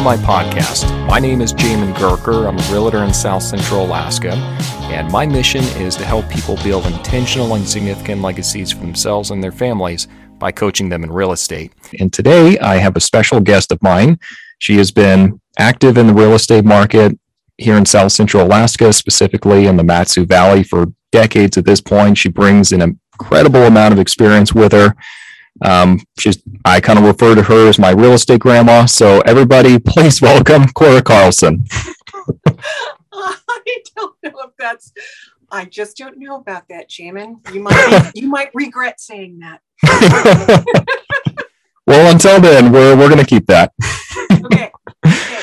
to my podcast. My name is Jamin Gurker. I'm a realtor in South Central Alaska, and my mission is to help people build intentional and significant legacies for themselves and their families by coaching them in real estate. And today I have a special guest of mine. She has been active in the real estate market here in South Central Alaska, specifically in the Mat-Su Valley for decades at this point. She brings an incredible amount of experience with her. Um, she's, I kind of refer to her as my real estate grandma. So everybody, please welcome Cora Carlson. I don't know if that's. I just don't know about that, Jamin. You might you might regret saying that. well, until then, we're we're gonna keep that. okay. okay.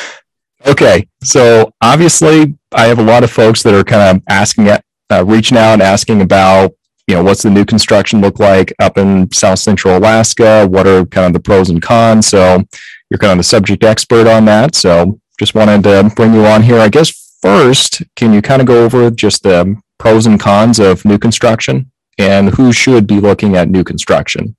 Okay. So obviously, I have a lot of folks that are kind of asking, uh, reaching out and asking about you know, what's the new construction look like up in South Central Alaska? What are kind of the pros and cons? So you're kind of the subject expert on that. So just wanted to bring you on here. I guess first, can you kind of go over just the pros and cons of new construction and who should be looking at new construction?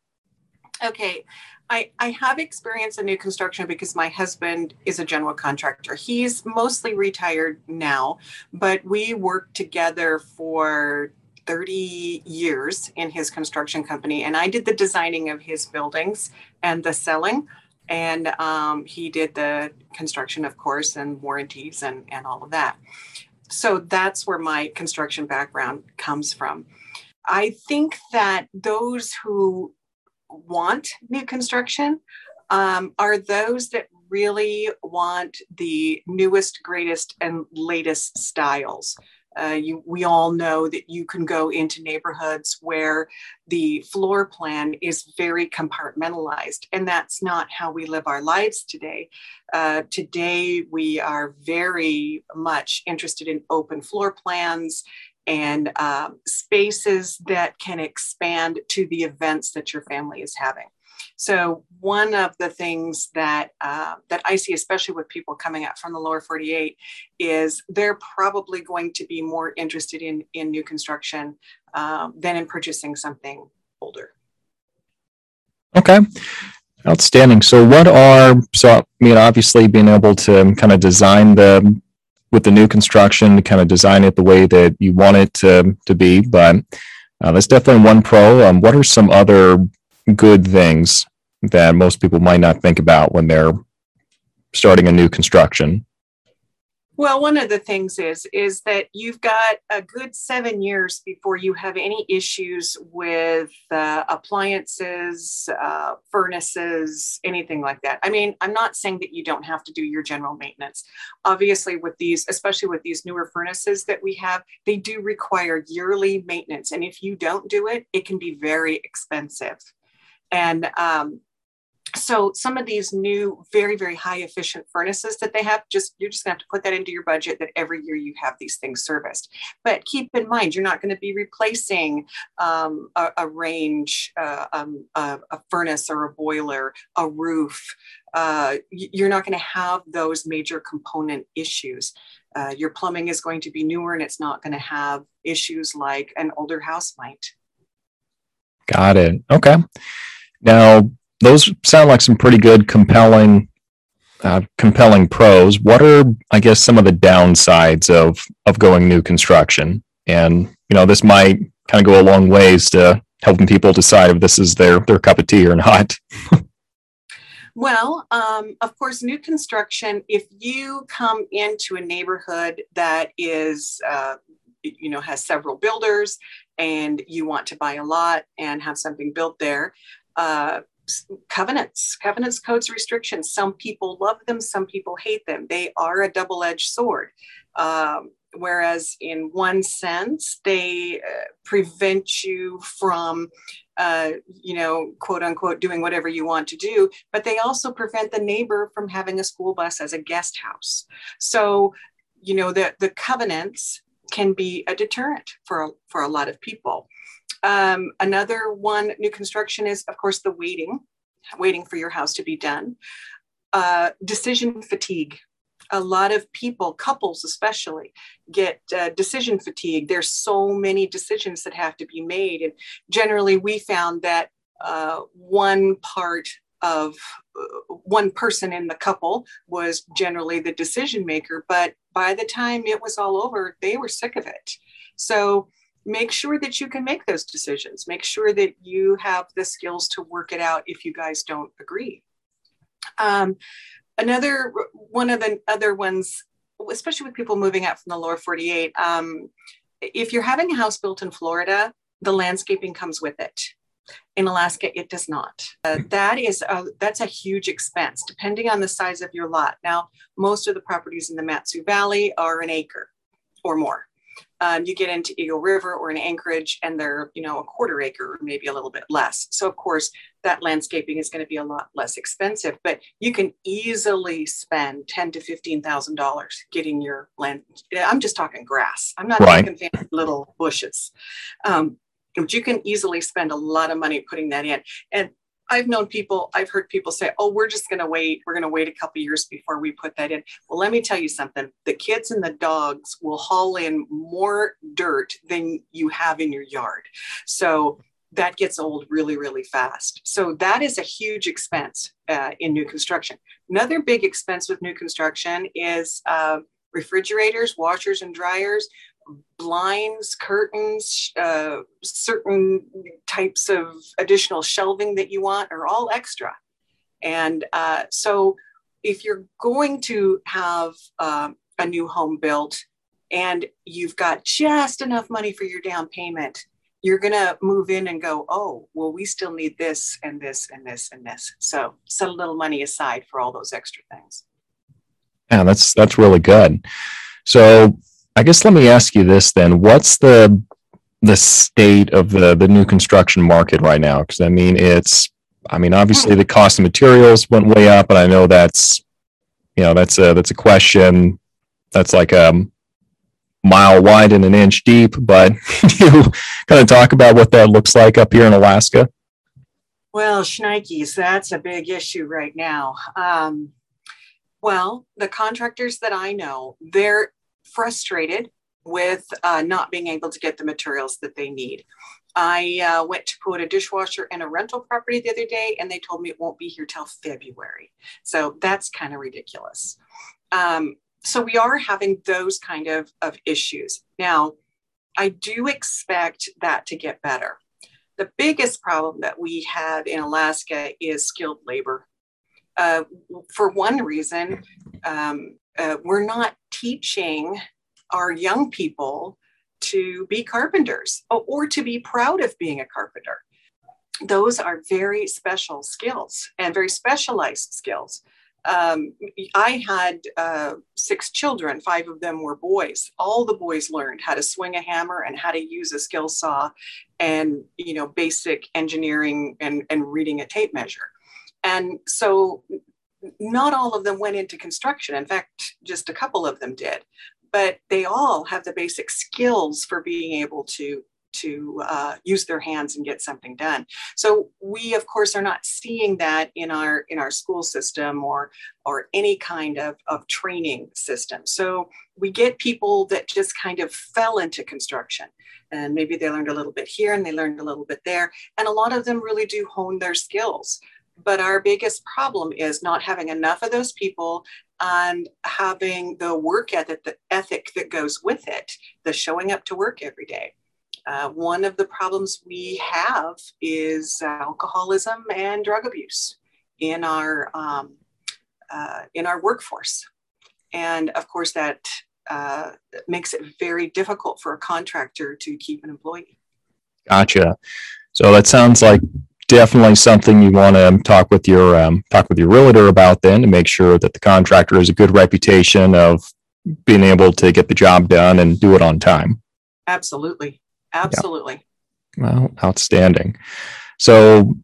Okay. I, I have experience in new construction because my husband is a general contractor. He's mostly retired now, but we worked together for 30 years in his construction company, and I did the designing of his buildings and the selling. And um, he did the construction, of course, and warranties and, and all of that. So that's where my construction background comes from. I think that those who want new construction um, are those that really want the newest, greatest, and latest styles. Uh, you, we all know that you can go into neighborhoods where the floor plan is very compartmentalized, and that's not how we live our lives today. Uh, today, we are very much interested in open floor plans and uh, spaces that can expand to the events that your family is having. So one of the things that uh, that I see, especially with people coming up from the lower 48, is they're probably going to be more interested in in new construction um, than in purchasing something older. Okay. Outstanding. So, what are so? I mean, obviously, being able to kind of design the with the new construction to kind of design it the way that you want it to to be, but uh, that's definitely one pro. Um, what are some other good things that most people might not think about when they're starting a new construction? Well, one of the things is is that you've got a good seven years before you have any issues with uh, appliances, uh, furnaces, anything like that. I mean, I'm not saying that you don't have to do your general maintenance. Obviously, with these, especially with these newer furnaces that we have, they do require yearly maintenance, and if you don't do it, it can be very expensive. And um, so some of these new very very high efficient furnaces that they have just you're just going to have to put that into your budget that every year you have these things serviced. But keep in mind you're not going to be replacing um, a, a, range uh, um, a, a, furnace or a boiler a roof. Uh, you're not going to have those major component issues. Uh, your plumbing is going to be newer and it's not going to have issues like an older house might. Got it. Okay now, those sound like some pretty good, compelling, uh, compelling pros. What are, I guess, some of the downsides of of going new construction? And you know, this might kind of go a long ways to helping people decide if this is their their cup of tea or not. Well, um, of course, new construction, if you come into a neighborhood that is, uh, you know, has several builders and you want to buy a lot and have something built there, uh, covenants, covenants, codes, restrictions. Some people love them, some people hate them. They are a double edged sword. Um, whereas, in one sense, they uh, prevent you from, uh, you know, quote unquote, doing whatever you want to do, but they also prevent the neighbor from having a school bus as a guest house. So, you know, the, the covenants can be a deterrent for, for a lot of people. Um, another one, new construction is, of course, the waiting, waiting for your house to be done. Uh, decision fatigue. A lot of people, couples especially, get uh, decision fatigue. There's so many decisions that have to be made. And generally, we found that uh, one part of uh, one person in the couple was generally the decision maker but by the time it was all over they were sick of it so make sure that you can make those decisions make sure that you have the skills to work it out if you guys don't agree um, another one of the other ones especially with people moving out from the lower 48 um, if you're having a house built in florida the landscaping comes with it in Alaska, it does not. Uh, that is a, that's a huge expense, depending on the size of your lot. Now, most of the properties in the Mat-Su Valley are an acre or more. Um, you get into Eagle River or in Anchorage, and they're you know a quarter acre or maybe a little bit less. So of course, that landscaping is going to be a lot less expensive. But you can easily spend ten to fifteen thousand dollars getting your land. I'm just talking grass. I'm not right. talking little bushes. Um, but you can easily spend a lot of money putting that in. And I've known people, I've heard people say, oh, we're just going to wait. We're going to wait a couple years before we put that in. Well, let me tell you something the kids and the dogs will haul in more dirt than you have in your yard. So that gets old really, really fast. So that is a huge expense uh, in new construction. Another big expense with new construction is uh, refrigerators, washers, and dryers blinds, curtains, uh, certain types of additional shelving that you want are all extra. And uh, so, if you're going to have uh, a new home built and you've got just enough money for your down payment, you're going to move in and go, oh, well, we still need this and this and this and this. So, set a little money aside for all those extra things. Yeah, that's that's really good. So I guess let me ask you this then: What's the the state of the the new construction market right now? Because I mean, it's I mean, obviously the cost of materials went way up, and I know that's you know that's a that's a question that's like a mile wide and an inch deep. But you kind of talk about what that looks like up here in Alaska? Well, shnikes, that's a big issue right now. Um, well, the contractors that I know, they're frustrated with uh, not being able to get the materials that they need. I uh, went to put a dishwasher in a rental property the other day, and they told me it won't be here till February. So that's kind of ridiculous. Um, so we are having those kind of, of issues. Now, I do expect that to get better. The biggest problem that we have in Alaska is skilled labor. Uh, for one reason, um, uh, we're not teaching our young people to be carpenters or, to be proud of being a carpenter. Those are very special skills and very specialized skills. Um, I had uh, six children, five of them were boys. All the boys learned how to swing a hammer and how to use a skill saw and, you know, basic engineering and, and reading a tape measure. And so not all of them went into construction. In fact, just a couple of them did, but they all have the basic skills for being able to to uh, use their hands and get something done. So we, of course, are not seeing that in our in our school system or or any kind of, of training system. So we get people that just kind of fell into construction. And maybe they learned a little bit here and they learned a little bit there. And a lot of them really do hone their skills. But our biggest problem is not having enough of those people and having the work ethic, the ethic that goes with it, the showing up to work every day. Uh, one of the problems we have is alcoholism and drug abuse in our um, uh, in our workforce, and of course that uh, makes it very difficult for a contractor to keep an employee. Gotcha. So that sounds like definitely something you want to talk with your um, talk with your realtor about then to make sure that the contractor has a good reputation of being able to get the job done and do it on time. Absolutely, absolutely. Yeah. Well, outstanding. So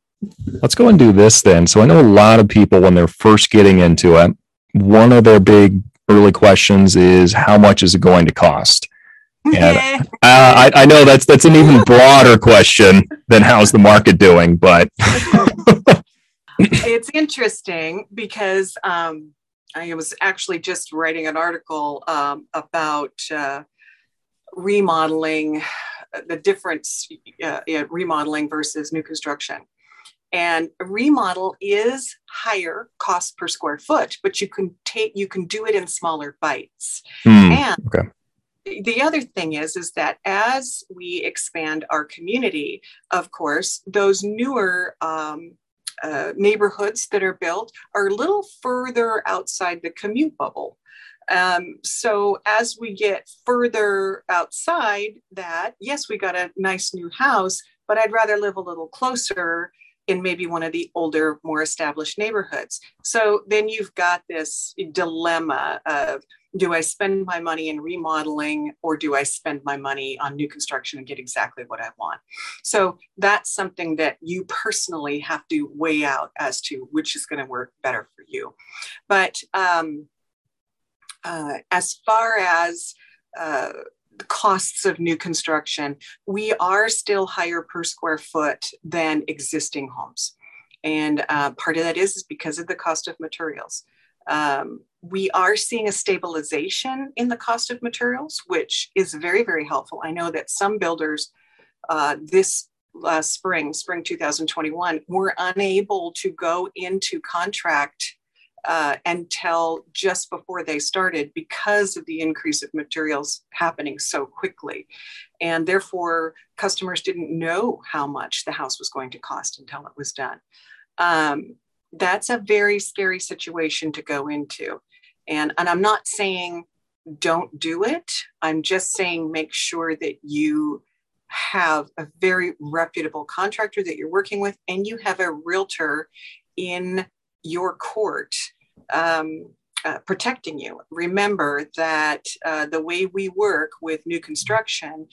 let's go and do this then. So I know a lot of people when they're first getting into it, one of their big early questions is how much is it going to cost? And uh, I, I know that's that's an even broader question than how's the market doing, but it's interesting because um, I was actually just writing an article um, about uh, remodeling, the difference uh, remodeling versus new construction. And remodel is higher cost per square foot, but you can take you can do it in smaller bites. Hmm, and okay. The other thing is is that as we expand our community, of course, those newer um, uh, neighborhoods that are built are a little further outside the commute bubble. Um, so as we get further outside that, yes, we got a nice new house, but I'd rather live a little closer in maybe one of the older, more established neighborhoods. So then you've got this dilemma of do I spend my money in remodeling or do I spend my money on new construction and get exactly what I want? So that's something that you personally have to weigh out as to which is going to work better for you. But um, uh, as far as uh, costs of new construction, we are still higher per square foot than existing homes. And uh, part of that is, because of the cost of materials. Um, we are seeing a stabilization in the cost of materials, which is very, very helpful. I know that some builders uh, this last spring, spring 2021, were unable to go into contract uh, until just before they started because of the increase of materials happening so quickly. And therefore, customers didn't know how much the house was going to cost until it was done. Um, that's a very scary situation to go into. And, and I'm not saying don't do it. I'm just saying make sure that you have a very reputable contractor that you're working with and you have a realtor in your court um, uh, protecting you. Remember that uh, the way we work with new construction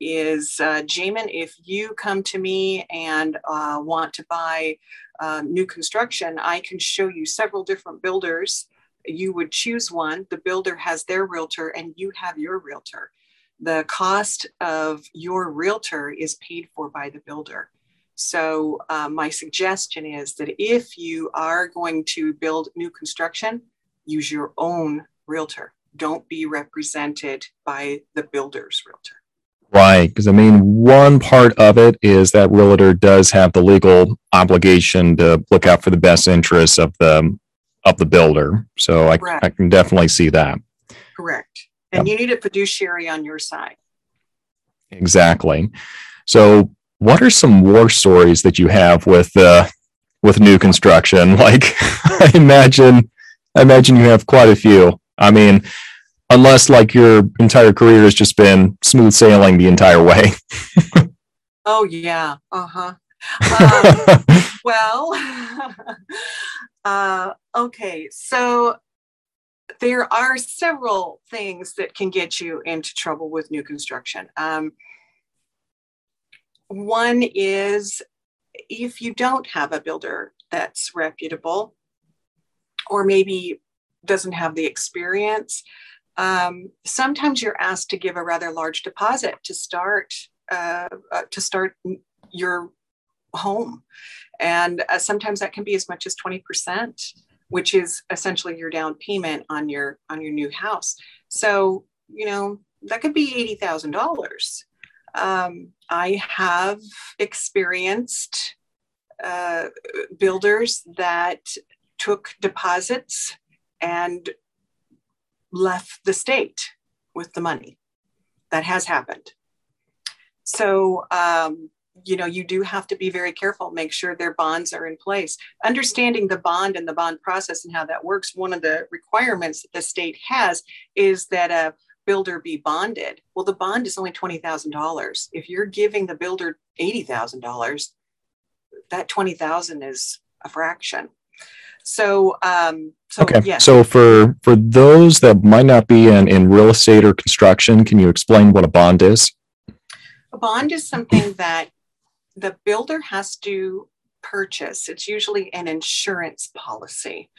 is uh, Jamin, if you come to me and uh, want to buy uh, new construction, I can show you several different builders. You would choose one, the builder has their realtor, and you have your realtor. The cost of your realtor is paid for by the builder. So, uh, my suggestion is that if you are going to build new construction, use your own realtor. Don't be represented by the builder's realtor. Right. Because I mean, one part of it is that realtor does have the legal obligation to look out for the best interests of the of the builder. So I, I can definitely see that. Correct. And yep. you need a fiduciary on your side. Exactly. So what are some war stories that you have with uh, with new construction? Like I imagine I imagine you have quite a few. I mean, unless like your entire career has just been smooth sailing the entire way. oh yeah. Uh-huh. Um, well, uh, okay. So there are several things that can get you into trouble with new construction. Um, one is if you don't have a builder that's reputable or maybe doesn't have the experience, um, sometimes you're asked to give a rather large deposit to start uh, uh, to start your home, and uh, sometimes that can be as much as twenty percent, which is essentially your down payment on your on your new house. So you know that could be eighty thousand um. I have experienced uh, builders that took deposits and left the state with the money. That has happened. So, um, you know, you do have to be very careful, make sure their bonds are in place. Understanding the bond and the bond process and how that works, one of the requirements that the state has is that a builder be bonded. Well, the bond is only $20,000. If you're giving the builder $80,000, that 20,000 is a fraction. So, um, so okay. Yes. So for for those that might not be in, in real estate or construction, can you explain what a bond is? A bond is something that the builder has to purchase. It's usually an insurance policy,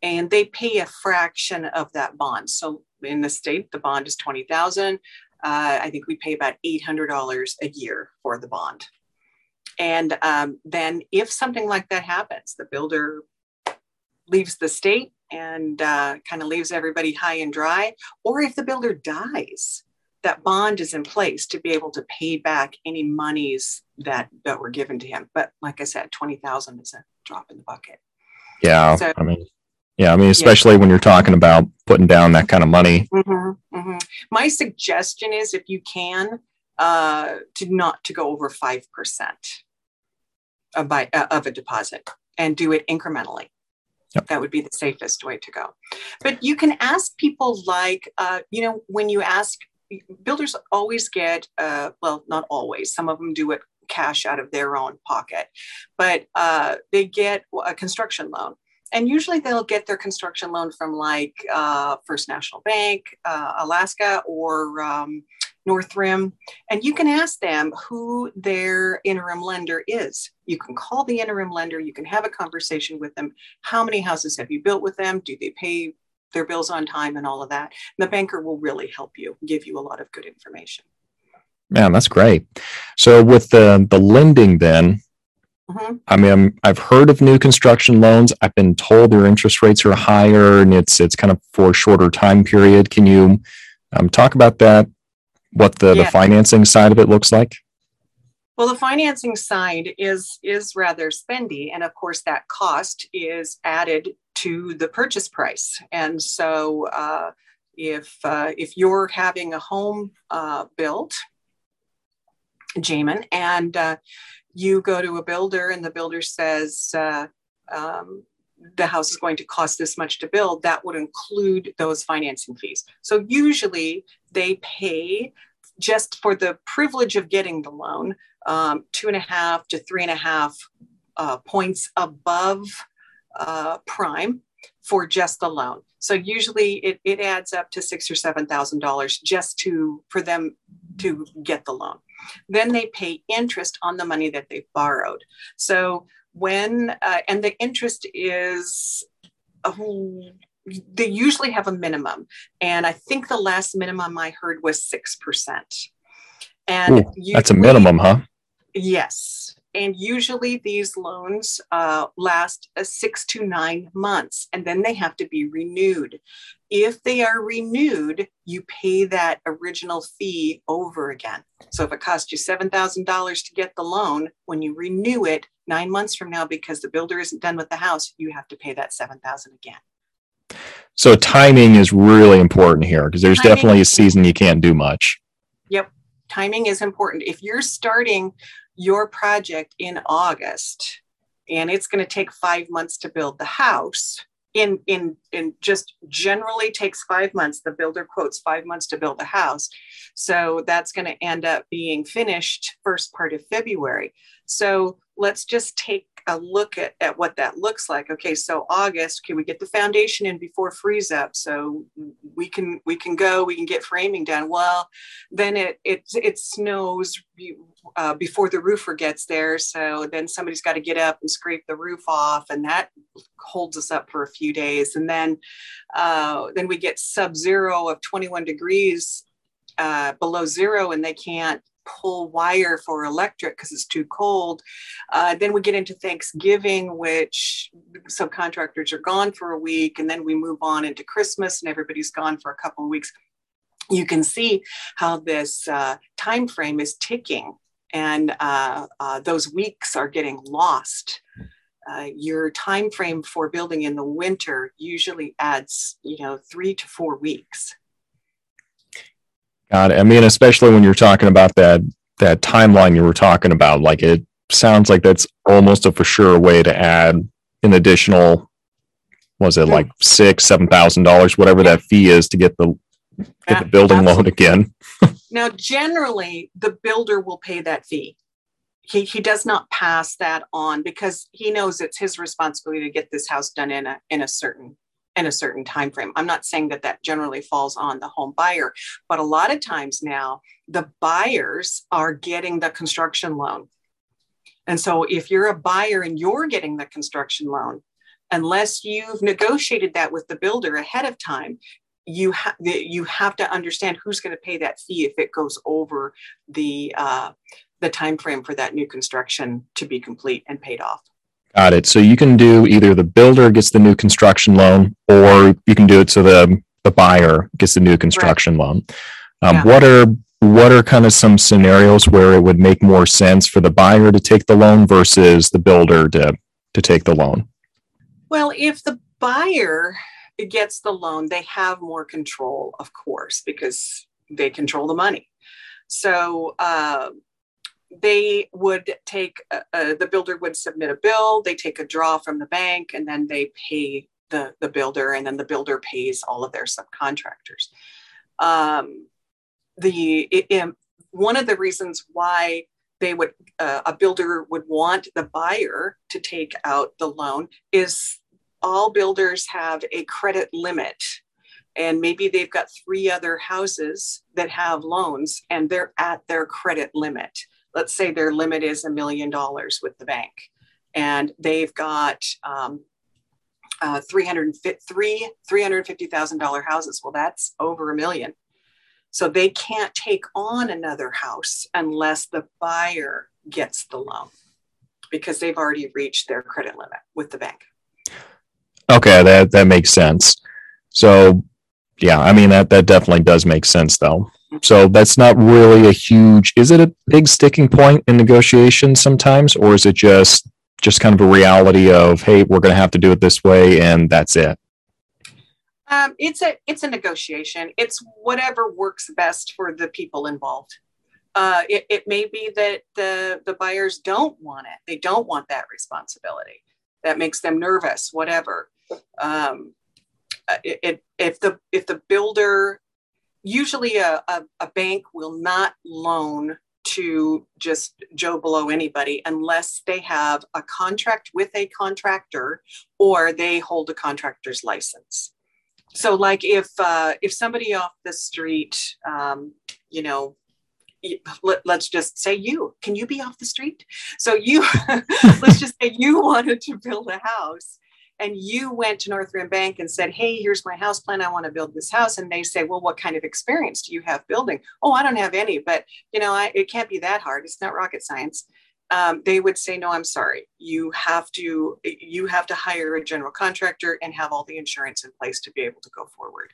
and they pay a fraction of that bond. So in the state, the bond is twenty thousand. Uh, I think we pay about eight hundred dollars a year for the bond. And um, then, if something like that happens, the builder leaves the state and uh, kind of leaves everybody high and dry, or if the builder dies, that bond is in place to be able to pay back any monies that that were given to him. But like I said, twenty thousand is a drop in the bucket. Yeah, so, I mean, yeah, I mean, especially yeah. when you're talking about putting down that kind of money. Mm-hmm, mm-hmm. My suggestion is, if you can, uh, to not to go over five percent of by uh, of a deposit and do it incrementally. Yep. That would be the safest way to go. But you can ask people like, uh, you know, when you ask builders always get, uh, well, not always, some of them do it cash out of their own pocket, but uh, they get a construction loan. And usually they'll get their construction loan from like uh, First National Bank, uh, Alaska, or um, Northrim. And you can ask them who their interim lender is. You can call the interim lender, you can have a conversation with them. How many houses have you built with them? Do they pay their bills on time and all of that? And the banker will really help you, give you a lot of good information. Man, that's great. So with the the lending, then, mm-hmm. I mean, i have heard of new construction loans. I've been told their interest rates are higher, and it's it's kind of for a shorter time period. Can you um, talk about that? What the yeah. the financing side of it looks like? Well, the financing side is is rather spendy, and of course, that cost is added to the purchase price. And so, uh, if uh, if you're having a home uh, built Jamin, and uh, you go to a builder and the builder says uh, um, the house is going to cost this much to build, that would include those financing fees. So usually they pay just for the privilege of getting the loan um, two and a half to three and a half uh, points above uh, prime for just the loan. So usually it, it adds up to six or seven thousand dollars just to for them to get the loan. Then they pay interest on the money that they borrowed. So when, uh, and the interest is, they usually have a minimum. And I think the last minimum I heard was 6%. And that's a minimum, huh? Yes. And usually these loans uh, last uh, six to nine months and then they have to be renewed. If they are renewed, you pay that original fee over again. So if it costs you $7,000 to get the loan, when you renew it nine months from now, because the builder isn't done with the house, you have to pay that 7000 again. So timing is really important here because there's timing definitely a season you can't do much. Yep. Timing is important. If you're starting your project in August and it's going to take five months to build the house, in in in just generally takes five months the builder quotes five months to build a house. So that's going to end up being finished first part of february. So let's just take a look at, at what that looks like. Okay, so August, can we get the foundation in before freeze up? So we can we can go, we can get framing done. Well, then it it it snows uh, before the roofer gets there. So then somebody's got to get up and scrape the roof off, and that holds us up for a few days. And then uh, then we get sub zero of 21 degrees uh, below zero, and they can't pull wire for electric because it's too cold. Uh, then we get into Thanksgiving, which subcontractors are gone for a week, and then we move on into Christmas, and everybody's gone for a couple of weeks. You can see how this uh, time frame is ticking, and uh, uh those weeks are getting lost. Uh, your time frame for building in the winter usually adds, you know, three to four weeks. Got it. I mean, especially when you're talking about that that timeline you were talking about, like it sounds like that's almost a for sure way to add an additional was it like six, seven thousand dollars, whatever that fee is to get the get the building loan again. now, generally, the builder will pay that fee. He, he does not pass that on because he knows it's his responsibility to get this house done in a in a certain in a certain time frame. I'm not saying that that generally falls on the home buyer, but a lot of times now the buyers are getting the construction loan. And so if you're a buyer and you're getting the construction loan, unless you've negotiated that with the builder ahead of time, you have you have to understand who's going to pay that fee if it goes over the uh, the time frame for that new construction to be complete and paid off. Got it. So you can do either the builder gets the new construction loan, or you can do it so the the buyer gets the new construction right. loan. Um, yeah. What are what are kind of some scenarios where it would make more sense for the buyer to take the loan versus the builder to to take the loan? Well, if the buyer gets the loan, they have more control, of course, because they control the money. So uh, they would take uh, uh, the builder would submit a bill. They take a draw from the bank, and then they pay the the builder, and then the builder pays all of their subcontractors. Um, the it, it, one of the reasons why they would uh, a builder would want the buyer to take out the loan is all builders have a credit limit and maybe they've got three other houses that have loans and they're at their credit limit let's say their limit is a million dollars with the bank and they've got um, uh, 350, $350,000 houses. Well, that's over a million. So they can't take on another house unless the buyer gets the loan because they've already reached their credit limit with the bank. Okay, that that makes sense. So yeah, I mean that that definitely does make sense though. So that's not really a huge is it a big sticking point in negotiations sometimes or is it just just kind of a reality of hey, we're going to have to do it this way and that's it? Um, it's a it's a negotiation. It's whatever works best for the people involved. Uh, it, it may be that the the buyers don't want it. They don't want that responsibility. That makes them nervous. Whatever. Um, it, it, if the if the builder usually a, a, a bank will not loan to just Joe below anybody unless they have a contract with a contractor or they hold a contractor's license. So like if uh, if somebody off the street um, you know let, us just say you can you be off the street? So you let's just say you wanted to build a house and you went to northrim bank and said hey here's my house plan. I want to build this house. And they say well what kind of experience do you have building? Oh i don't have any but you know I, it can't be that hard. It's not rocket science. Um, they would say no i'm sorry. You have to you have to hire a general contractor and have all the insurance in place to be able to go forward.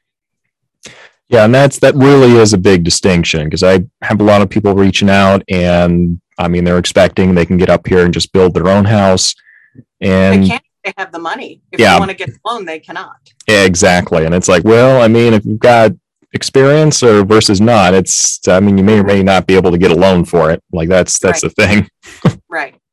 Yeah and that's that really is a big distinction because i have a lot of people reaching out and i mean they're expecting they can get up here and just build their own house. And they have the money. If yeah. they want to get a loan they cannot. Exactly and it's like well i mean if you've got experience or versus not it's i mean you may or may not be able to get a loan for it. Like that's that's right. the thing. Right.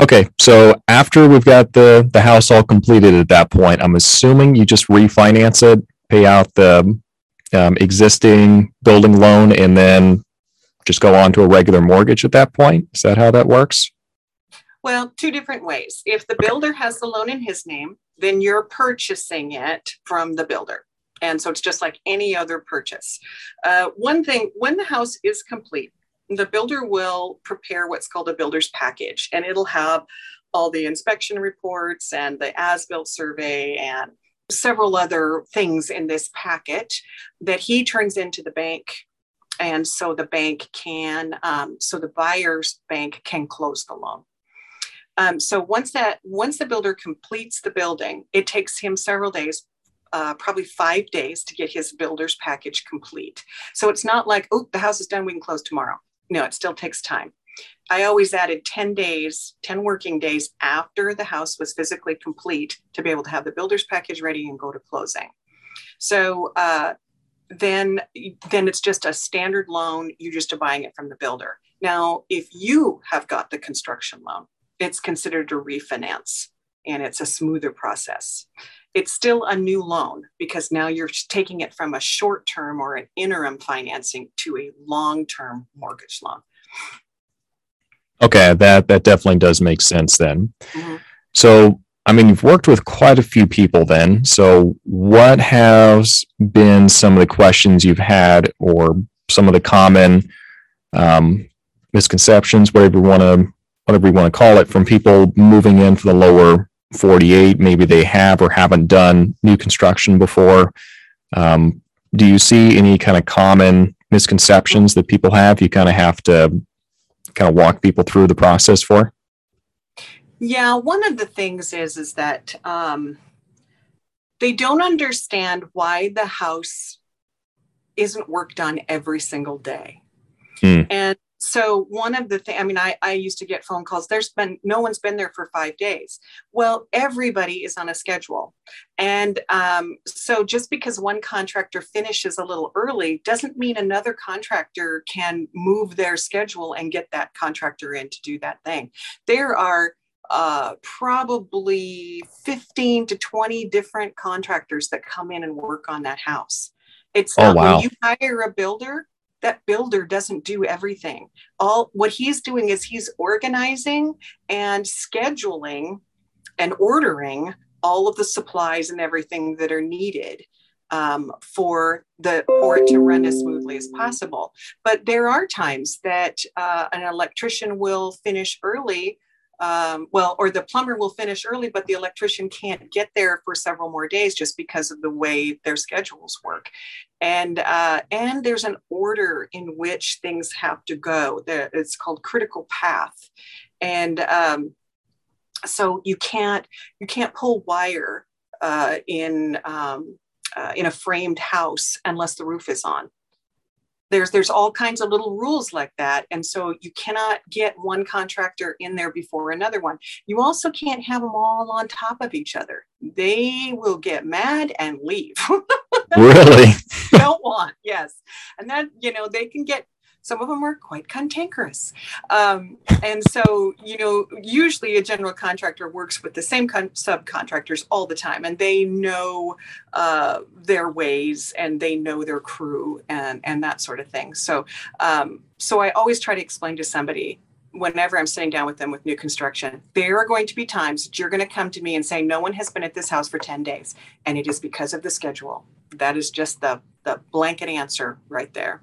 Okay so after we've got the the house all completed at that point i'm assuming you just refinance it pay out the um, existing building loan and then just go on to a regular mortgage at that point? Is that how that works well two different ways if the builder has the loan in his name then you're purchasing it from the builder and so it's just like any other purchase. Uh, one thing, when the house is complete, the builder will prepare what's called a builder's package, and it'll have all the inspection reports and the as built survey and several other things in this packet that he turns into the bank. And so the bank can, um, so the buyer's bank can close the loan. Um, so once that once the builder completes the building, it takes him several days uh, probably five days to get his builder's package complete. So it's not like, oh, the house is done, we can close tomorrow. No, it still takes time. I always added 10 days, 10 working days after the house was physically complete to be able to have the builder's package ready and go to closing. So uh, then, then it's just a standard loan. you're just buying it from the builder. Now, if you have got the construction loan, it's considered a refinance and it's a smoother process it's still a new loan because now you're taking it from a short term or an interim financing to a long term mortgage loan. Okay, that that definitely does make sense then. Mm-hmm. So, I mean, you've worked with quite a few people then. So, what has been some of the questions you've had, or some of the common um, misconceptions, whatever you want to whatever you want to call it, from people moving in for the lower 48 maybe they have or haven't done new construction before um, do you see any kind of common misconceptions that people have you kind of have to kind of walk people through the process for yeah one of the things is is that um, they don't understand why the house isn't worked on every single day. Hmm. And so one of the things i mean I, I used to get phone calls. There's been no one's been there for five days. Well everybody is on a schedule. And um, so just because one contractor finishes a little early doesn't mean another contractor can move their schedule and get that contractor in to do that thing. There are uh, probably 15 to 20 different contractors that come in and work on that house. It's oh, wow. when you hire a builder that builder doesn't do everything. All what he's doing is he's organizing and scheduling and ordering all of the supplies and everything that are needed um, for the for it to run as smoothly as possible. But there are times that uh, an electrician will finish early um, well, or the plumber will finish early, but the electrician can't get there for several more days just because of the way their schedules work. And uh, and there's an order in which things have to go. It's called critical path, and um, so you can't you can't pull wire uh, in um, uh, in a framed house unless the roof is on there's there's all kinds of little rules like that. And so you cannot get one contractor in there before another one. You also can't have them all on top of each other. They will get mad and leave. Really? Don't want yes. And then you know they can get some of them are quite cantankerous. Um, and so, you know, usually a general contractor works with the same con- subcontractors all the time and they know uh, their ways and they know their crew and, and that sort of thing. So, um, so I always try to explain to somebody whenever I'm sitting down with them with new construction, there are going to be times that you're going to come to me and say, No one has been at this house for 10 days. And it is because of the schedule. That is just the, the blanket answer right there.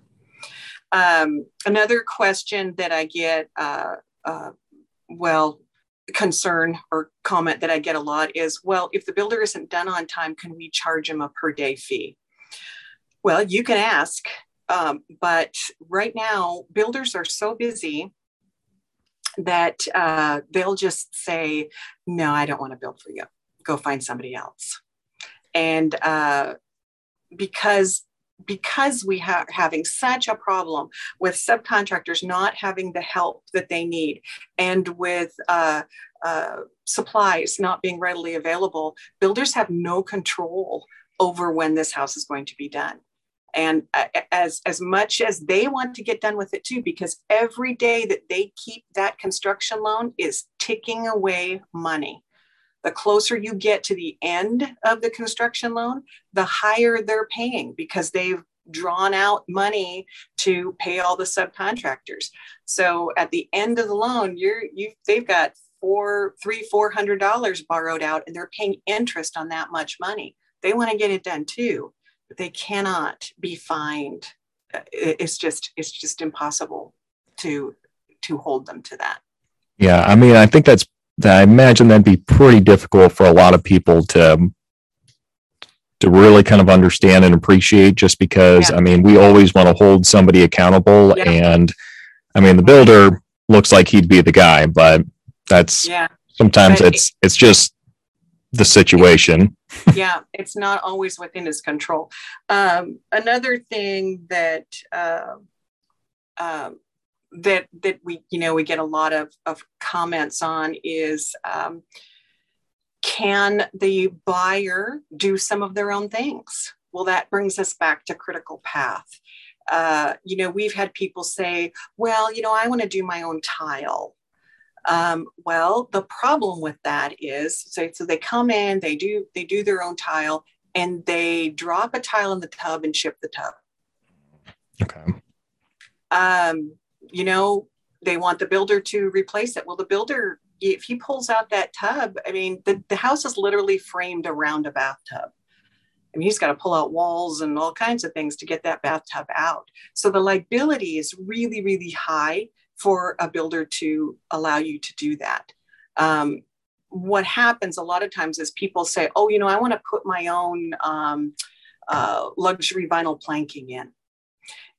Um, another question that I get, uh, uh, well, concern or comment that I get a lot is, well, if the builder isn't done on time, can we charge him a per day fee? Well, you can ask, um, but right now, builders are so busy that uh, they'll just say, no, I don't want to build for you. Go find somebody else. And uh, because because we are having such a problem with subcontractors not having the help that they need and with uh, uh, supplies not being readily available, builders have no control over when this house is going to be done. And uh, as, as much as they want to get done with it too, because every day that they keep that construction loan is ticking away money the closer you get to the end of the construction loan, the higher they're paying because they've drawn out money to pay all the subcontractors. So at the end of the loan, you're you they've got four, three, four hundred dollars borrowed out, and they're paying interest on that much money. They want to get it done too, but they cannot be fined. Uh, it's just it's just impossible to to hold them to that. Yeah, I mean, I think that's I imagine that'd be pretty difficult for a lot of people to to really kind of understand and appreciate just because yeah. I mean we always want to hold somebody accountable yeah. and I mean the builder looks like he'd be the guy but that's yeah sometimes but it's it's just the situation yeah it's not always within his control um, another thing that uh, um, that that we you know we get a lot of, of comments on is um, can the buyer do some of their own things? Well that brings us back to critical path. Uh, you know we've had people say well you know i want to do my own tile. Um, well the problem with that is so, so they come in they do they do their own tile and they drop a tile in the tub and ship the tub. Okay. Um, you know, they want the builder to replace it. Well, the builder, if he pulls out that tub, I mean, the, the house is literally framed around a bathtub. I mean, he's got to pull out walls and all kinds of things to get that bathtub out. So the liability is really, really high for a builder to allow you to do that. Um, what happens a lot of times is people say, oh, you know, I want to put my own um, uh, luxury vinyl planking in.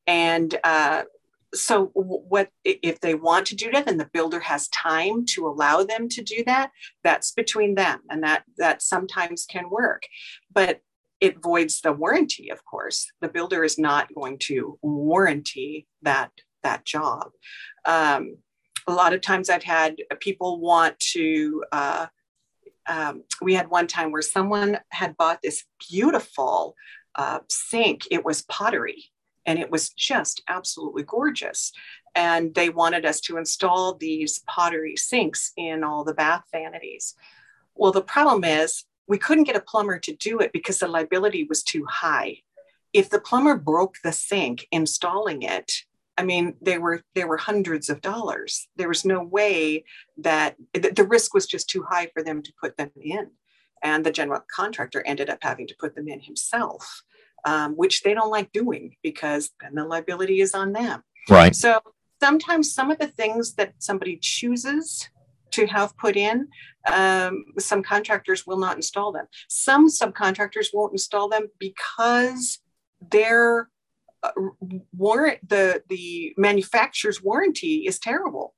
And uh, so what if they want to do that and the builder has time to allow them to do that that's between them and that that sometimes can work but it voids the warranty, of course. The builder is not going to warranty that that job. Um, a lot of times I've had people want to. Uh, um, we had one time where someone had bought this beautiful uh, sink. It was pottery, and it was just absolutely gorgeous. And they wanted us to install these pottery sinks in all the bath vanities. Well, the problem is we couldn't get a plumber to do it because the liability was too high. If the plumber broke the sink installing it, I mean, they were there were hundreds of dollars. There was no way that the risk was just too high for them to put them in, and the general contractor ended up having to put them in himself, um, which they don't like doing because then the liability is on them. Right. So sometimes some of the things that somebody chooses to have put in, um, some contractors will not install them. Some subcontractors won't install them because their uh, warrant the the manufacturer's warranty is terrible.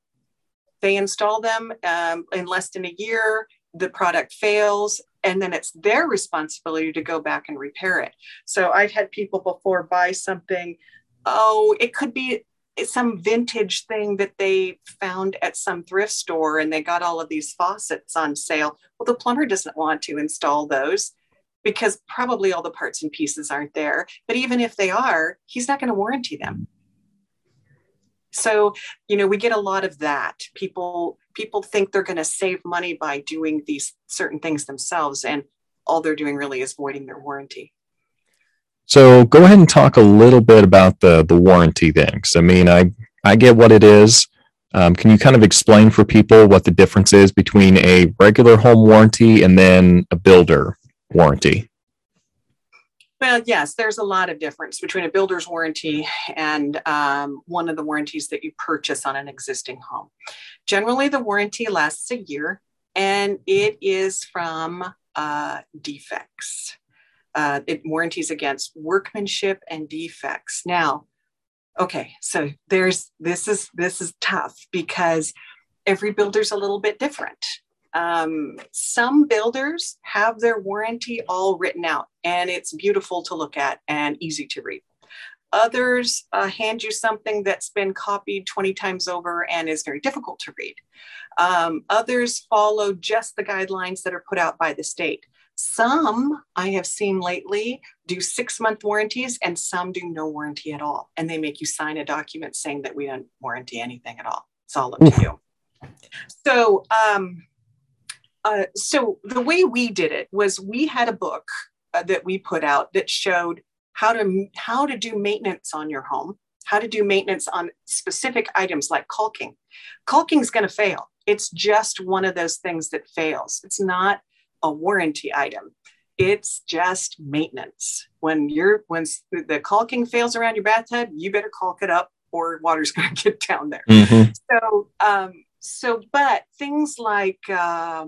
They install them um, in less than a year. The product fails, and then it's their responsibility to go back and repair it. So I've had people before buy something. Oh, it could be some vintage thing that they found at some thrift store and they got all of these faucets on sale. Well, the plumber doesn't want to install those because probably all the parts and pieces aren't there. But even if they are, he's not going to warranty them. So, you know, we get a lot of that. People people think they're going to save money by doing these certain things themselves and all they're doing really is voiding their warranty. So go ahead and talk a little bit about the the warranty things. I mean, I I get what it is. Um, can you kind of explain for people what the difference is between a regular home warranty and then a builder warranty? Well, yes, there's a lot of difference between a builder's warranty and um, one of the warranties that you purchase on an existing home. Generally, the warranty lasts a year and it is from uh, defects uh, it warranties against workmanship and defects. Now, okay, so there's this is this is tough because every builder's a little bit different. Um, some builders have their warranty all written out, and it's beautiful to look at and easy to read. Others uh, hand you something that's been copied 20 times over and is very difficult to read. Um, others follow just the guidelines that are put out by the state. Some I have seen lately do six month warranties and some do no warranty at all. And they make you sign a document saying that we don't warranty anything at all. It's all up to you. So, um, uh, so the way we did it was we had a book uh, that we put out that showed how to how to do maintenance on your home, how to do maintenance on specific items like caulking. Caulking is going to fail. It's just one of those things that fails. It's not a warranty item. It's just maintenance. When you're when the caulking fails around your bathtub, you better caulk it up or water's going to get down there. Mm-hmm. So, um, so, but things like, uh,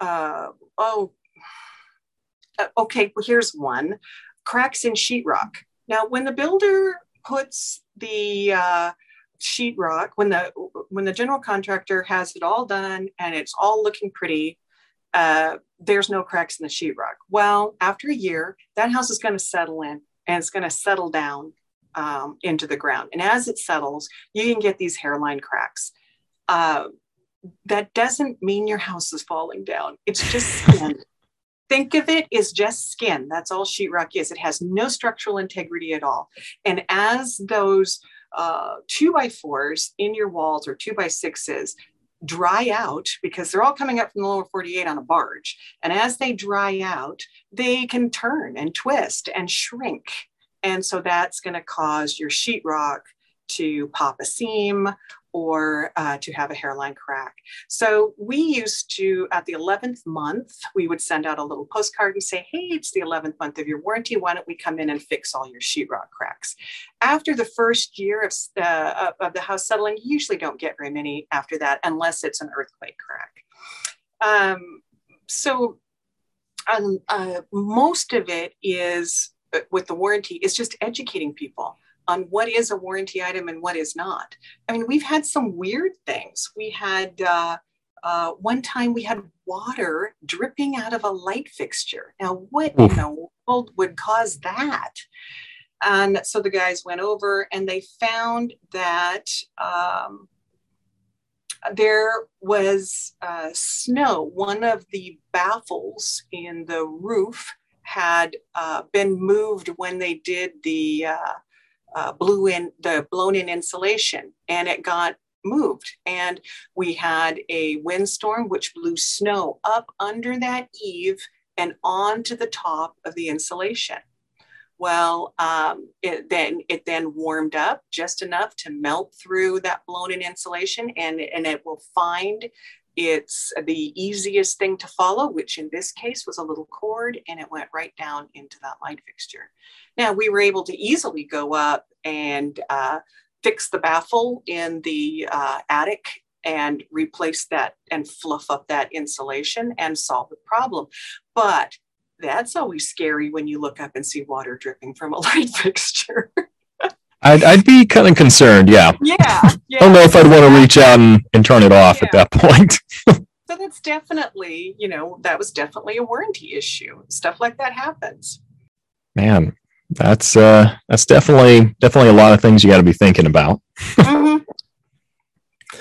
uh, oh, uh, okay, well, here's one cracks in sheetrock. Now, when the builder puts the uh, sheetrock, when the when the general contractor has it all done and it's all looking pretty, uh, there's no cracks in the sheetrock. Well, after a year, that house is going to settle in and it's going to settle down um, into the ground. And as it settles, you can get these hairline cracks. Uh, that doesn't mean your house is falling down. It's just skin. Think of it as just skin. That's all sheetrock is. It has no structural integrity at all. And as those uh, two by fours in your walls or two by sixes dry out because they're all coming up from the lower 48 on a barge. And as they dry out, they can turn and twist and shrink. And so that's going to cause your sheetrock to pop a seam or uh, to have a hairline crack. So we used to, at the 11th month, we would send out a little postcard and say, hey, it's the 11th month of your warranty. Why don't we come in and fix all your sheetrock cracks? After the first year of, uh, of the house settling, you usually don't get very many after that, unless it's an earthquake crack. Um, so um, uh, most of it is uh, with the warranty is just educating people on what is a warranty item and what is not. I mean, we've had some weird things. We had uh, uh, one time we had water dripping out of a light fixture. Now, what in the world would cause that? And so the guys went over and they found that um, there was uh, snow. One of the baffles in the roof had uh, been moved when they did the uh, blew in the blown in insulation, and it got moved. And we had a windstorm which blew snow up under that eave and onto the top of the insulation. Well, um, it then it then warmed up just enough to melt through that blown-in insulation, and and it will find it's the easiest thing to follow, which in this case was a little cord, and it went right down into that light fixture. Now we were able to easily go up and uh, fix the baffle in the uh, attic and replace that and fluff up that insulation and solve the problem. But that's always scary when you look up and see water dripping from a light fixture. I'd, I'd be kind of concerned. Yeah. Yeah. yeah. I don't know if I'd want to reach out and, and turn it off yeah. at that point. so that's definitely, you know, that was definitely a warranty issue. Stuff like that happens. Man, that's uh that's definitely definitely a lot of things you got to be thinking about. mm-hmm.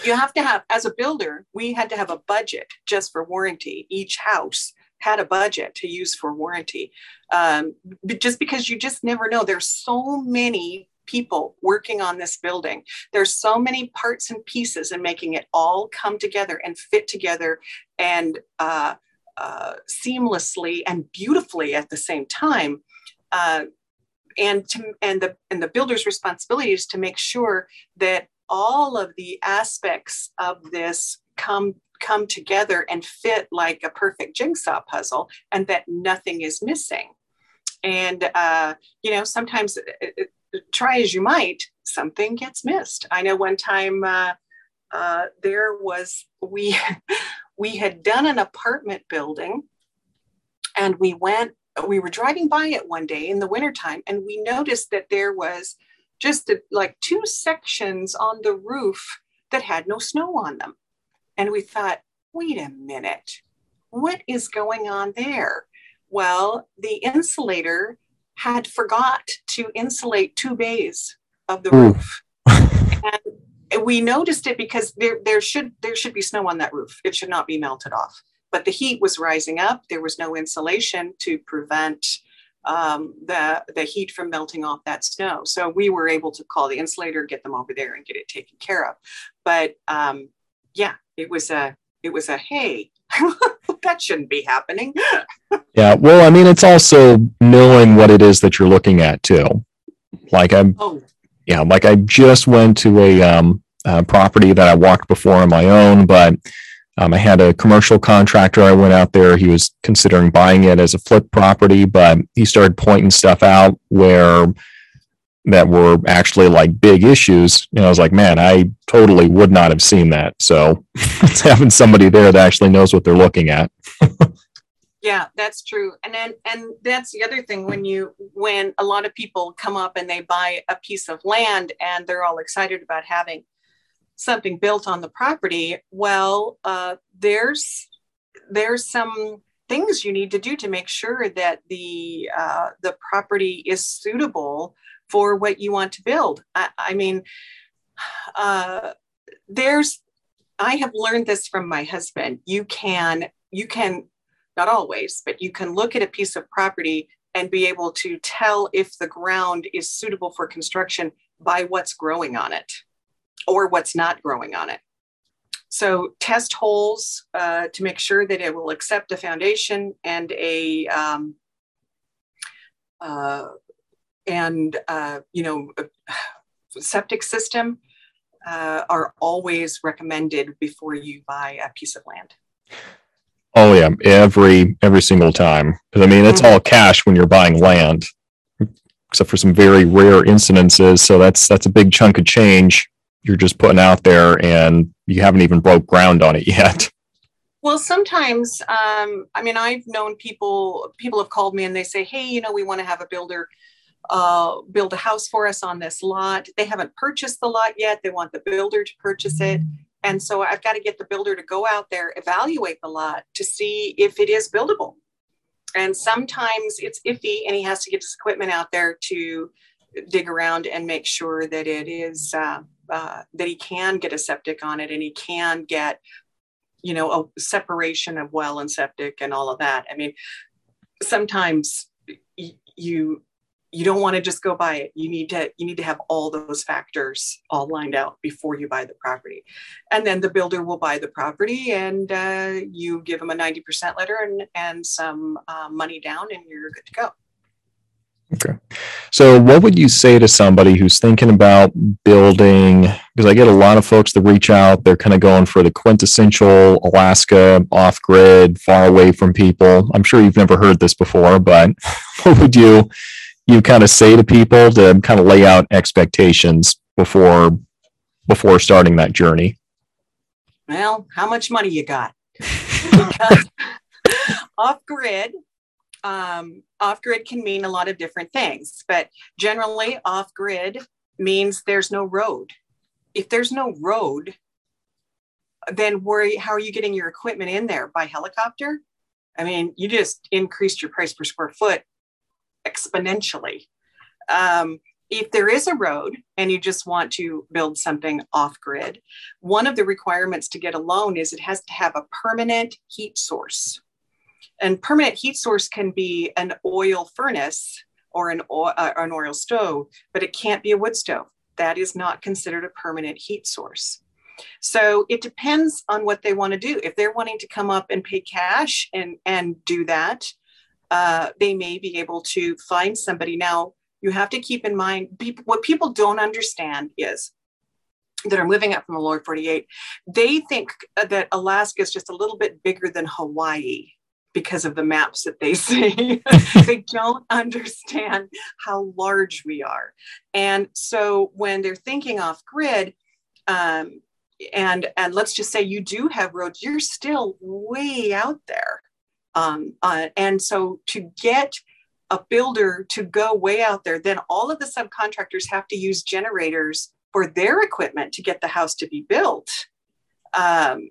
You have to have, as a builder, we had to have a budget just for warranty. Each house had a budget to use for warranty. Um, just because you just never know. There's so many people working on this building. There's so many parts and pieces and making it all come together and fit together and uh, uh, seamlessly and beautifully at the same time. Uh, and to, and the and the builder's responsibility is to make sure that all of the aspects of this come come together and fit like a perfect jigsaw puzzle and that nothing is missing and uh, you know sometimes it, it, try as you might something gets missed. I know one time uh, uh, there was we we had done an apartment building and we went we were driving by it one day in the wintertime and we noticed that there was just a, like two sections on the roof that had no snow on them. And we thought, wait a minute, what is going on there? Well, the insulator had forgot to insulate two bays of the Ooh. roof. and we noticed it because there, there should there should be snow on that roof. It should not be melted off. But the heat was rising up. There was no insulation to prevent um, the the heat from melting off that snow. So we were able to call the insulator, get them over there, and get it taken care of. But um, yeah, it was a it was a hey that shouldn't be happening yeah well i mean it's also knowing what it is that you're looking at too like i'm oh. yeah like i just went to a um, property that i walked before on my own but um, i had a commercial contractor i went out there he was considering buying it as a flip property but he started pointing stuff out where that were actually like big issues. And I was like, man, I totally would not have seen that. So it's having somebody there that actually knows what they're looking at. yeah, that's true. And then and that's the other thing when you when a lot of people come up and they buy a piece of land and they're all excited about having something built on the property. Well, uh, there's there's some things you need to do to make sure that the uh, the property is suitable for what you want to build. I, I mean, uh, there's, I have learned this from my husband. You can, you can, not always, but you can look at a piece of property and be able to tell if the ground is suitable for construction by what's growing on it or what's not growing on it. So test holes uh, to make sure that it will accept a foundation and a um, uh, and uh, you know septic system uh, are always recommended before you buy a piece of land oh yeah every every single time because i mean it's mm-hmm. all cash when you're buying land except for some very rare incidences so that's that's a big chunk of change you're just putting out there and you haven't even broke ground on it yet well, sometimes, um, I mean, I've known people, people have called me and they say, hey, you know, we want to have a builder uh, build a house for us on this lot. They haven't purchased the lot yet. They want the builder to purchase it. And so I've got to get the builder to go out there, evaluate the lot to see if it is buildable. And sometimes it's iffy, and he has to get his equipment out there to dig around and make sure that it is uh, uh, that he can get a septic on it and he can get you know a separation of well and septic and all of that i mean sometimes you you don't want to just go buy it you need to you need to have all those factors all lined out before you buy the property and then the builder will buy the property and uh, you give them a 90% letter and, and some uh, money down and you're good to go Okay. So, what would you say to somebody who's thinking about building? Because I get a lot of folks that reach out, they're kind of going for the quintessential Alaska off grid, far away from people. I'm sure you've never heard this before, but what would you you kind of say to people to kind of lay out expectations before before starting that journey? Well, how much money you got? because off grid um, off grid can mean a lot of different things, but generally, off grid means there's no road. If there's no road, then where, how are you getting your equipment in there? By helicopter? I mean, you just increased your price per square foot exponentially. Um, if there is a road and you just want to build something off grid, one of the requirements to get a loan is it has to have a permanent heat source. And permanent heat source can be an oil furnace or an oil, uh, an oil stove, but it can't be a wood stove. That is not considered a permanent heat source. So it depends on what they want to do. If they're wanting to come up and pay cash and, and do that, uh, they may be able to find somebody. Now, you have to keep in mind people, what people don't understand is that are moving up from the lower 48, they think that Alaska is just a little bit bigger than Hawaii because of the maps that they see. they don't understand how large we are. And so when they're thinking off grid, um, and and let's just say you do have roads, you're still way out there. Um, uh, and so to get a builder to go way out there, then all of the subcontractors have to use generators for their equipment to get the house to be built. Um,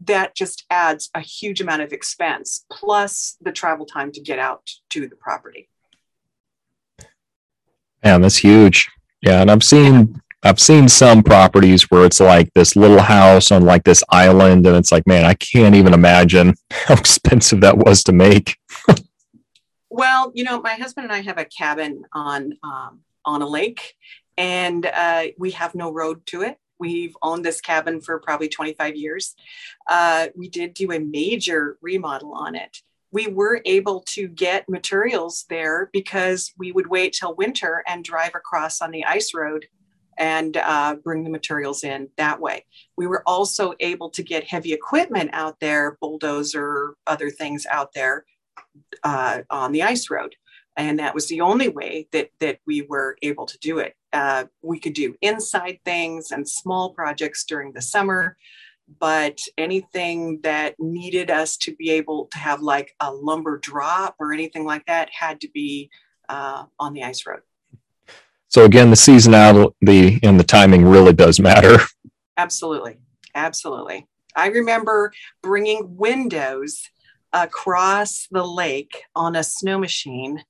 that just adds a huge amount of expense plus the travel time to get out to the property. Yeah, that's huge. Yeah, and I've seen I've seen some properties where it's like this little house on like this island, and it's like, man, I can't even imagine how expensive that was to make. well, you know, my husband and I have a cabin on um, on a lake, and uh, we have no road to it. We've owned this cabin for probably 25 years. Uh, we did do a major remodel on it. We were able to get materials there because we would wait till winter and drive across on the ice road and uh, bring the materials in that way. We were also able to get heavy equipment out there, bulldozer, other things out there uh, on the ice road and that was the only way that that we were able to do it. Uh, we could do inside things and small projects during the summer, but anything that needed us to be able to have like a lumber drop or anything like that had to be uh, on the ice road. So again, the seasonality and the timing really does matter. Absolutely, absolutely. I remember bringing windows across the lake on a snow machine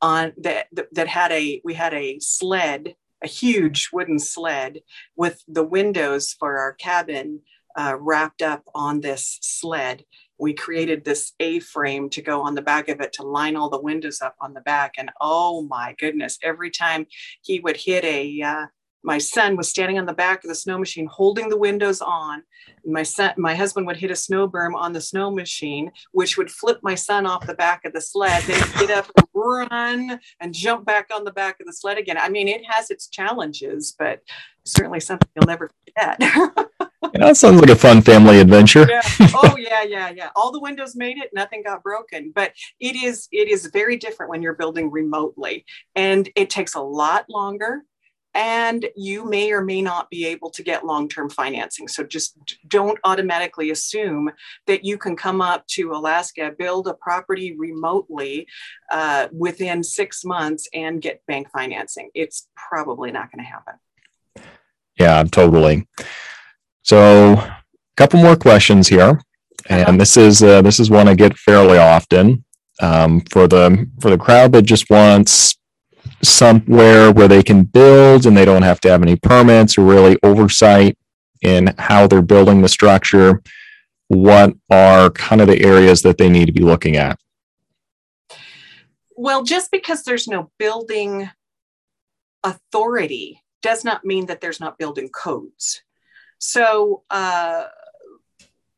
on that that had a we had a sled a huge wooden sled with the windows for our cabin uh, wrapped up on this sled we created this a frame to go on the back of it to line all the windows up on the back. And oh my goodness every time he would hit a uh, my son was standing on the back of the snow machine holding the windows on. My son my husband would hit a snow berm on the snow machine which would flip my son off the back of the sled then he'd get up and run and jump back on the back of the sled again. I mean it has its challenges but certainly something you'll never forget yeah, that sounds like a fun family adventure yeah. oh yeah yeah yeah all the windows made it nothing got broken but it is it is very different when you're building remotely and it takes a lot longer and you may or may not be able to get long term financing. So just don't automatically assume that you can come up to Alaska, build a property remotely uh, within six months, and get bank financing. It's probably not going to happen. Yeah, totally. So, a couple more questions here, and this is uh, this is one I get fairly often um, for the for the crowd that just wants somewhere where they can build and they don't have to have any permits or really oversight in how they're building the structure. What are kind of the areas that they need to be looking at? Well, just because there's no building authority does not mean that there's not building codes. So uh,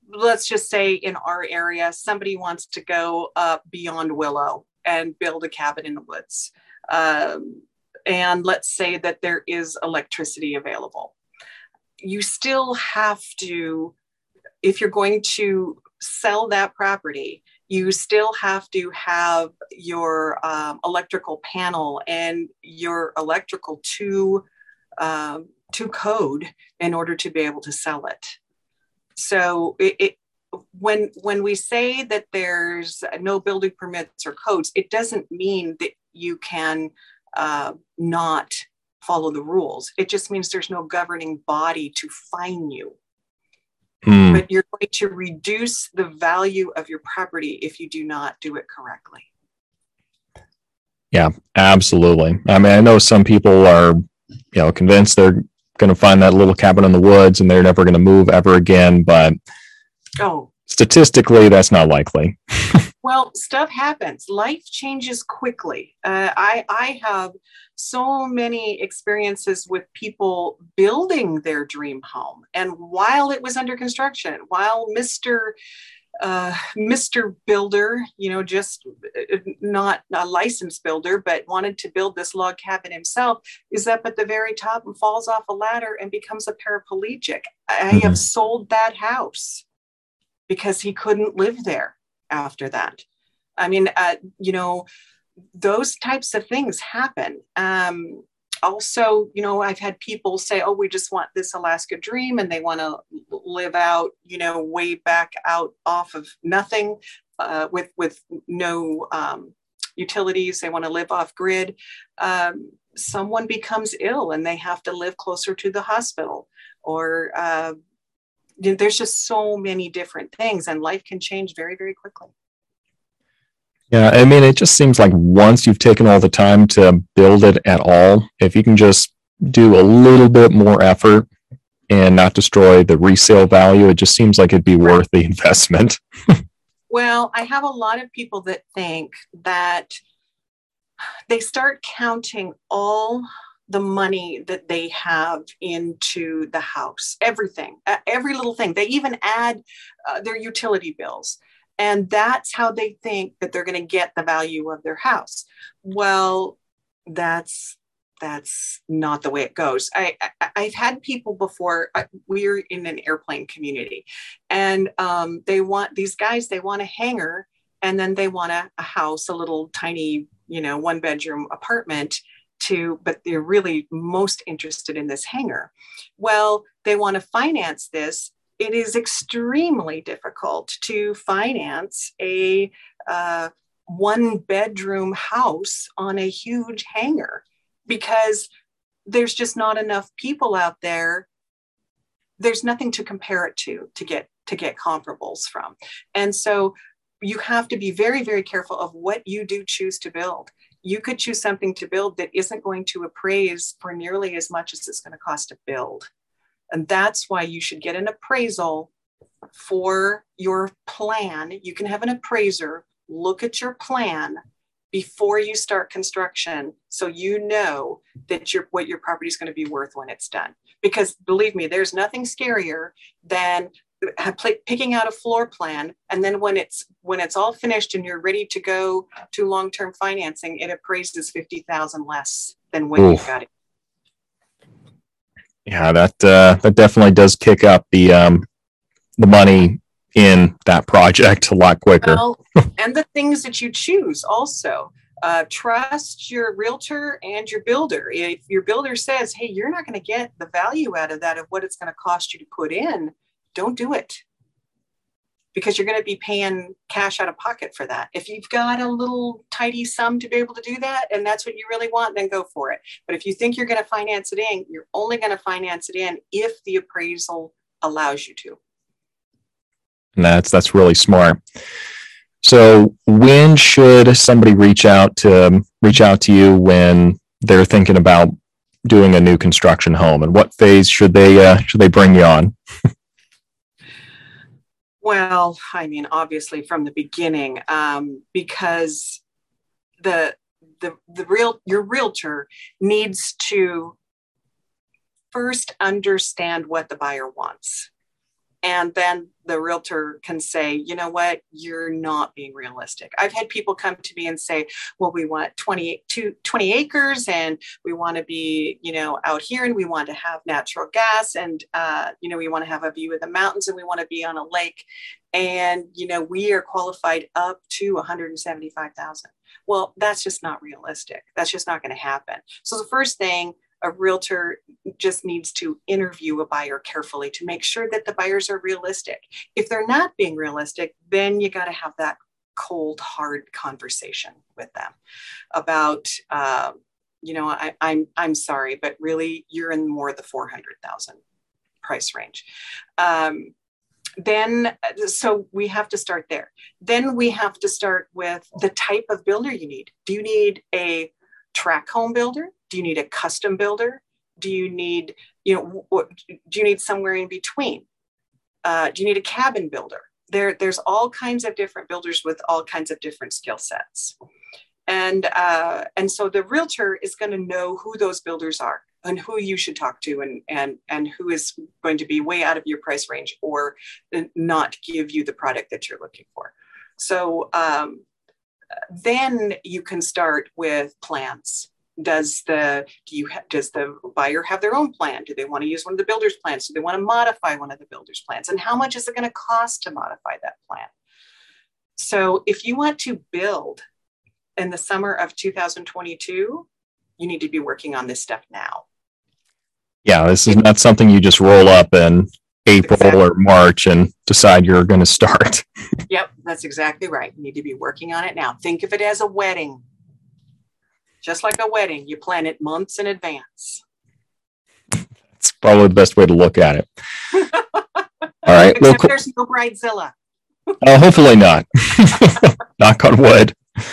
let's just say in our area, somebody wants to go beyond Willow and build a cabin in the woods. Um, and let's say that there is electricity available. You still have to, if you're going to sell that property, you still have to have your um, electrical panel and your electrical to um, to code in order to be able to sell it. So it, it, when when we say that there's no building permits or codes, it doesn't mean that you can uh, not follow the rules. It just means there's no governing body to fine you. Mm. But you're going to reduce the value of your property if you do not do it correctly. Yeah, absolutely. I mean, I know some people are, you know, convinced they're going to find that little cabin in the woods and they're never going to move ever again. But oh, statistically, that's not likely. well, stuff happens. Life changes quickly. Uh, I I have so many experiences with people building their dream home, and while it was under construction, while Mister uh, Mr. Builder, you know, just uh, not a licensed builder, but wanted to build this log cabin himself, is up at the very top and falls off a ladder and becomes a paraplegic. I mm-hmm. have sold that house because he couldn't live there after that. I mean, uh, you know, those types of things happen. Um, also, you know, I've had people say, oh, we just want this Alaska dream and they want to live out, you know, way back out off of nothing uh, with, with no um, utilities. They want to live off grid. Um, someone becomes ill and they have to live closer to the hospital or uh, there's just so many different things and life can change very, very quickly. Yeah, I mean, it just seems like once you've taken all the time to build it at all, if you can just do a little bit more effort and not destroy the resale value, it just seems like it'd be worth the investment. well, I have a lot of people that think that they start counting all the money that they have into the house, everything, every little thing. They even add uh, their utility bills. And that's how they think that they're going to get the value of their house. Well, that's that's not the way it goes. I, I have had people before. I, we're in an airplane community, and um, they want these guys. They want a hangar, and then they want a, a house, a little tiny, you know, one bedroom apartment. To, but they're really most interested in this hangar. Well, they want to finance this it is extremely difficult to finance a uh, one bedroom house on a huge hangar because there's just not enough people out there. There's nothing to compare it to to get to get comparables from. And so you have to be very very careful of what you do choose to build. You could choose something to build that isn't going to appraise for nearly as much as it's going to cost to build and that's why you should get an appraisal for your plan. You can have an appraiser look at your plan before you start construction so you know that your what your property is going to be worth when it's done because believe me there's nothing scarier than picking out a floor plan and then when it's when it's all finished and you're ready to go to long-term financing it appraises 50,000 less than when Oof. you got it yeah, that uh, that definitely does kick up the um, the money in that project a lot quicker. Well, and the things that you choose also. Uh, trust your realtor and your builder. If your builder says, "Hey, you're not going to get the value out of that of what it's going to cost you to put in," don't do it because you're going to be paying cash out of pocket for that. If you've got a little tidy sum to be able to do that and that's what you really want, then go for it. But if you think you're going to finance it in, you're only going to finance it in if the appraisal allows you to. And that's that's really smart. So when should somebody reach out to reach out to you when they're thinking about doing a new construction home, and what phase should they uh, should they bring you on? well, I mean, obviously from the beginning, um, because the the the real your realtor needs to first understand what the buyer wants and then the realtor can say you know what? You're not being realistic. I've had people come to me and say well we want 20, 20 acres and we want to be you know out here and we want to have natural gas and uh, you know we want to have a view of the mountains and we want to be on a lake. And you know we are qualified up to 175000 well that's just not realistic. That's just not going to happen. So the first thing a realtor just needs to interview a buyer carefully to make sure that the buyers are realistic. If they're not being realistic, then you got to have that cold, hard conversation with them about, uh, you know, I, am I'm, I'm sorry, but really you're in more the 400,000 price range. Um, then so we have to start there then we have to start with the type of builder you need do you need a tract home builder do you need a custom builder? Do you need you know do you need somewhere in between? Uh, do you need a cabin builder? There there's all kinds of different builders with all kinds of different skill sets. And uh, and so the realtor is going to know who those builders are and who you should talk to and and and who is going to be way out of your price range or not give you the product that you're looking for. So um, then you can start with plans does the do you ha- does the buyer have their own plan? Do they want to use one of the builder's plans? Do they want to modify one of the builder's plans? And how much is it going to cost to modify that plan? So if you want to build in the summer of 2022 you need to be working on this stuff now. Yeah this is not something you just roll up in april exactly. or march and decide you're going to start. Yep that's exactly right. You need to be working on it now. Think of it as a wedding just like a wedding, you plan it months in advance. That's probably the best way to look at it. All right. Except well, there's no bridezilla. uh, hopefully not. Knock on wood.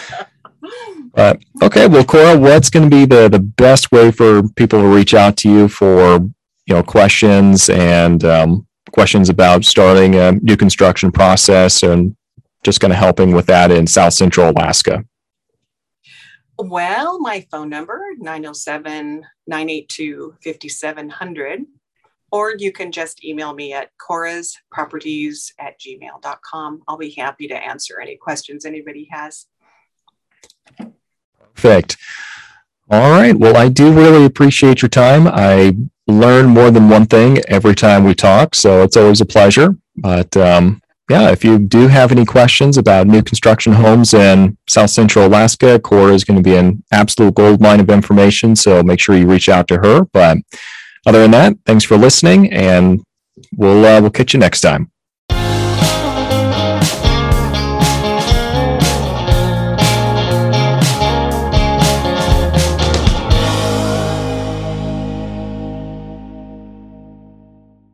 Uh, okay, well, Cora, what's going to be the, the best way for people to reach out to you for you know questions and um, questions about starting a new construction process and just kind of helping with that in South Central Alaska? Well, my phone number, 907 982 5700. Or you can just email me at corasproperties at gmail.com. I'll be happy to answer any questions anybody has. Perfect. All right. Well, I do really appreciate your time. I learn more than one thing every time we talk, so it's always a pleasure. But um, yeah, if you do have any questions about new construction homes in South Central Alaska, Cora is going to be an absolute gold mine of information. So make sure you reach out to her. But other than that, thanks for listening, and we'll uh, we'll catch you next time.